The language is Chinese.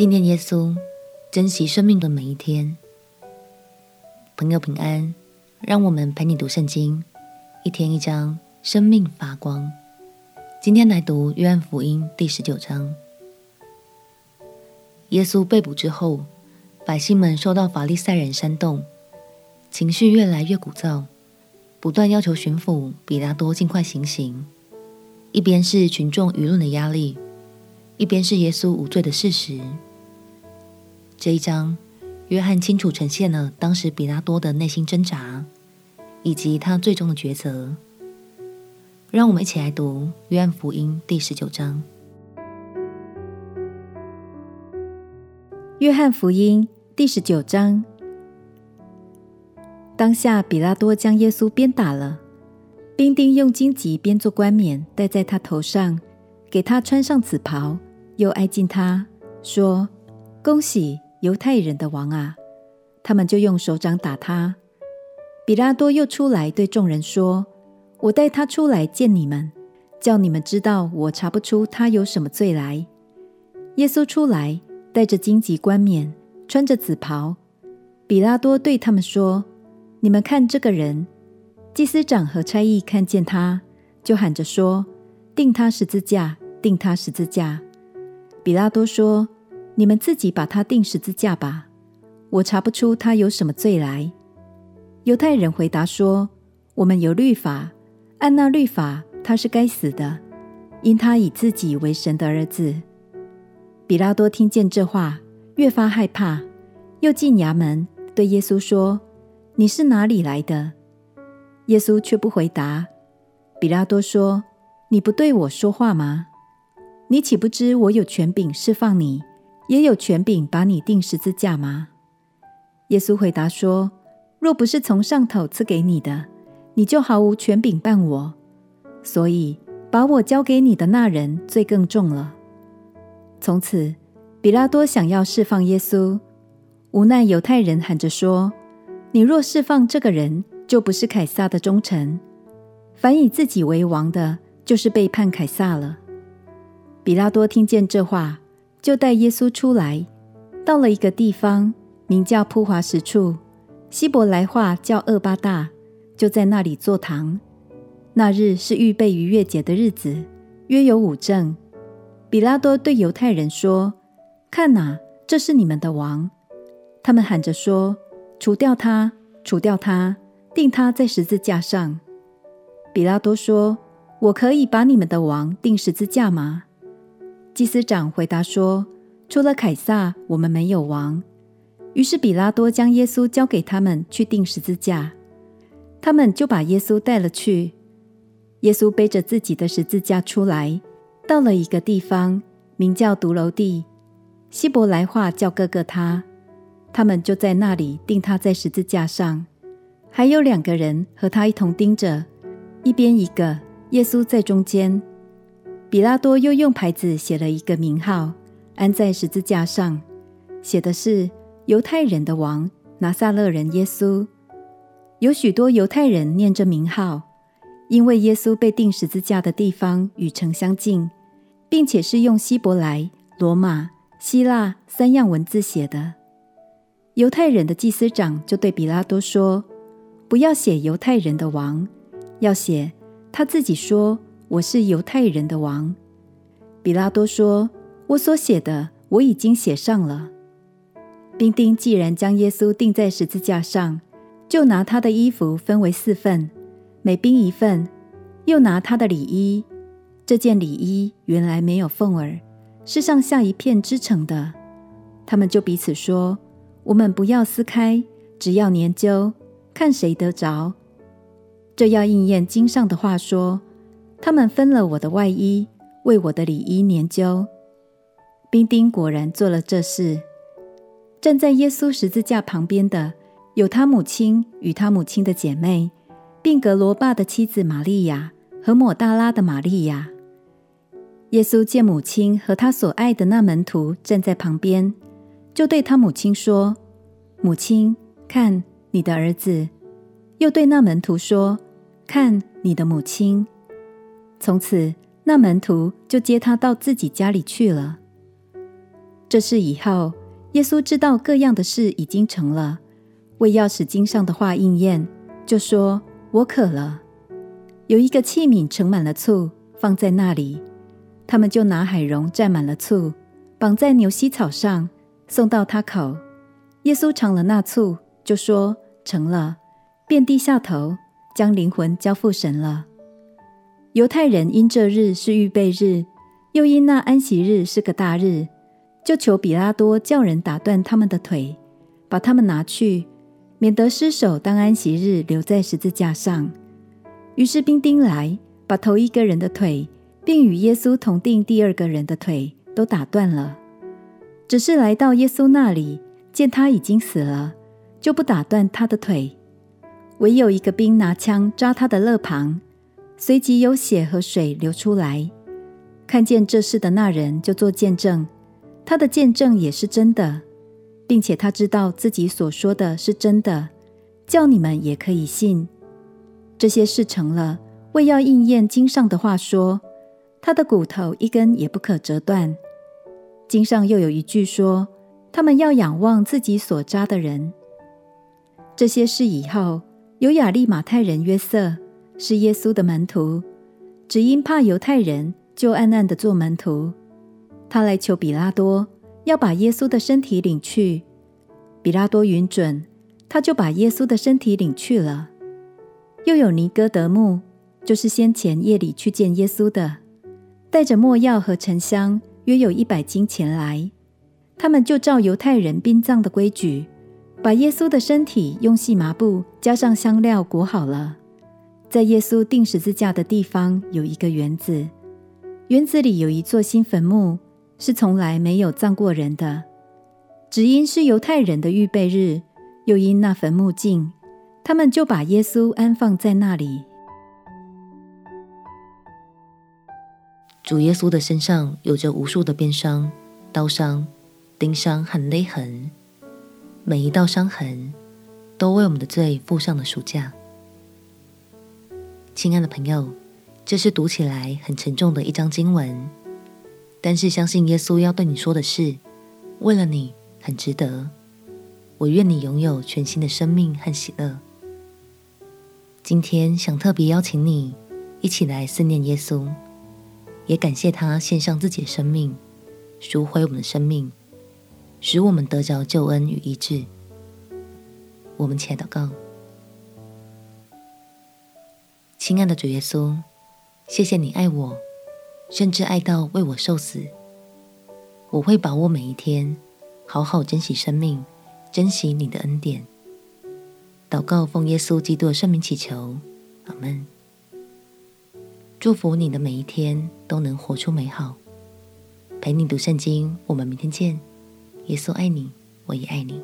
纪念耶稣，珍惜生命的每一天。朋友平安，让我们陪你读圣经，一天一章，生命发光。今天来读约翰福音第十九章。耶稣被捕之后，百姓们受到法利赛人煽动，情绪越来越鼓噪，不断要求巡抚彼拉多尽快行刑。一边是群众舆论的压力，一边是耶稣无罪的事实。这一章，约翰清楚呈现了当时彼拉多的内心挣扎，以及他最终的抉择。让我们一起来读《约翰福音》第十九章。《约翰福音》第十九章，当下彼拉多将耶稣鞭打了。兵丁用荆棘编做冠冕戴在他头上，给他穿上紫袍，又挨近他说：“恭喜犹太人的王啊！”他们就用手掌打他。比拉多又出来对众人说：“我带他出来见你们，叫你们知道我查不出他有什么罪来。”耶稣出来，带着荆棘冠冕，穿着紫袍。比拉多对他们说：“你们看这个人。”祭司长和差役看见他，就喊着说：“定他十字架，定他十字架！”比拉多说：“你们自己把他钉十字架吧，我查不出他有什么罪来。”犹太人回答说：“我们有律法，按那律法，他是该死的，因他以自己为神的儿子。”彼拉多听见这话，越发害怕，又进衙门对耶稣说：“你是哪里来的？”耶稣却不回答。彼拉多说：“你不对我说话吗？你岂不知我有权柄释放你，也有权柄把你钉十字架吗？”耶稣回答说：“若不是从上头赐给你的，你就毫无权柄办我。所以把我交给你的那人罪更重了。”从此，彼拉多想要释放耶稣，无奈犹太人喊着说：“你若释放这个人，”就不是凯撒的忠臣，凡以自己为王的，就是背叛凯撒了。彼拉多听见这话，就带耶稣出来，到了一个地方，名叫铺华石处，希伯来话叫厄巴大，就在那里坐堂。那日是预备逾越节的日子，约有五正。彼拉多对犹太人说：“看哪，这是你们的王。”他们喊着说：“除掉他，除掉他。”定他在十字架上。彼拉多说：“我可以把你们的王钉十字架吗？”祭司长回答说：“除了凯撒，我们没有王。”于是比拉多将耶稣交给他们去钉十字架。他们就把耶稣带了去。耶稣背着自己的十字架出来，到了一个地方，名叫髑髅地，希伯来话叫哥哥他。他们就在那里钉他在十字架上。还有两个人和他一同钉着，一边一个，耶稣在中间。比拉多又用牌子写了一个名号，安在十字架上，写的是“犹太人的王，拿撒勒人耶稣”。有许多犹太人念这名号，因为耶稣被钉十字架的地方与城相近，并且是用希伯来、罗马、希腊三样文字写的。犹太人的祭司长就对比拉多说。不要写犹太人的王，要写他自己说，我是犹太人的王。彼拉多说：“我所写的我已经写上了。”兵丁既然将耶稣钉在十字架上，就拿他的衣服分为四份，每兵一份，又拿他的里衣。这件里衣原来没有缝儿，是上下一片织成的。他们就彼此说：“我们不要撕开，只要研究。”看谁得着，这要应验经上的话说：“他们分了我的外衣，为我的里衣研究。”兵丁果然做了这事。站在耶稣十字架旁边的有他母亲与他母亲的姐妹，并格罗巴的妻子玛利亚和抹大拉的玛利亚。耶稣见母亲和他所爱的那门徒站在旁边，就对他母亲说：“母亲，看。”你的儿子又对那门徒说：“看你的母亲。”从此，那门徒就接他到自己家里去了。这事以后，耶稣知道各样的事已经成了，为要使经上的话应验，就说：“我渴了。”有一个器皿盛满了醋，放在那里，他们就拿海蓉蘸满了醋，绑在牛膝草上，送到他口。耶稣尝了那醋，就说：“成了。”便低下头，将灵魂交付神了。犹太人因这日是预备日，又因那安息日是个大日，就求比拉多叫人打断他们的腿，把他们拿去，免得失手当安息日留在十字架上。于是兵丁来，把头一个人的腿，并与耶稣同钉第二个人的腿都打断了。只是来到耶稣那里，见他已经死了，就不打断他的腿，唯有一个兵拿枪扎他的肋旁。随即有血和水流出来，看见这事的那人就做见证，他的见证也是真的，并且他知道自己所说的是真的，叫你们也可以信。这些事成了，为要应验经上的话说，他的骨头一根也不可折断。经上又有一句说，他们要仰望自己所扎的人。这些事以后，有亚利马太人约瑟。是耶稣的门徒，只因怕犹太人，就暗暗的做门徒。他来求比拉多，要把耶稣的身体领去。比拉多允准，他就把耶稣的身体领去了。又有尼哥德慕，就是先前夜里去见耶稣的，带着墨药和沉香，约有一百斤前来。他们就照犹太人殡葬的规矩，把耶稣的身体用细麻布加上香料裹好了。在耶稣钉十字架的地方有一个园子，园子里有一座新坟墓，是从来没有葬过人的。只因是犹太人的预备日，又因那坟墓近，他们就把耶稣安放在那里。主耶稣的身上有着无数的鞭伤、刀伤、钉伤和勒痕，每一道伤痕都为我们的罪付上了赎价。亲爱的朋友，这是读起来很沉重的一章经文，但是相信耶稣要对你说的是，为了你很值得。我愿你拥有全新的生命和喜乐。今天想特别邀请你一起来思念耶稣，也感谢他献上自己的生命，赎回我们的生命，使我们得着救恩与医治。我们且祷告。亲爱的主耶稣，谢谢你爱我，甚至爱到为我受死。我会把握每一天，好好珍惜生命，珍惜你的恩典。祷告奉耶稣基督的圣名祈求，阿门。祝福你的每一天都能活出美好。陪你读圣经，我们明天见。耶稣爱你，我也爱你。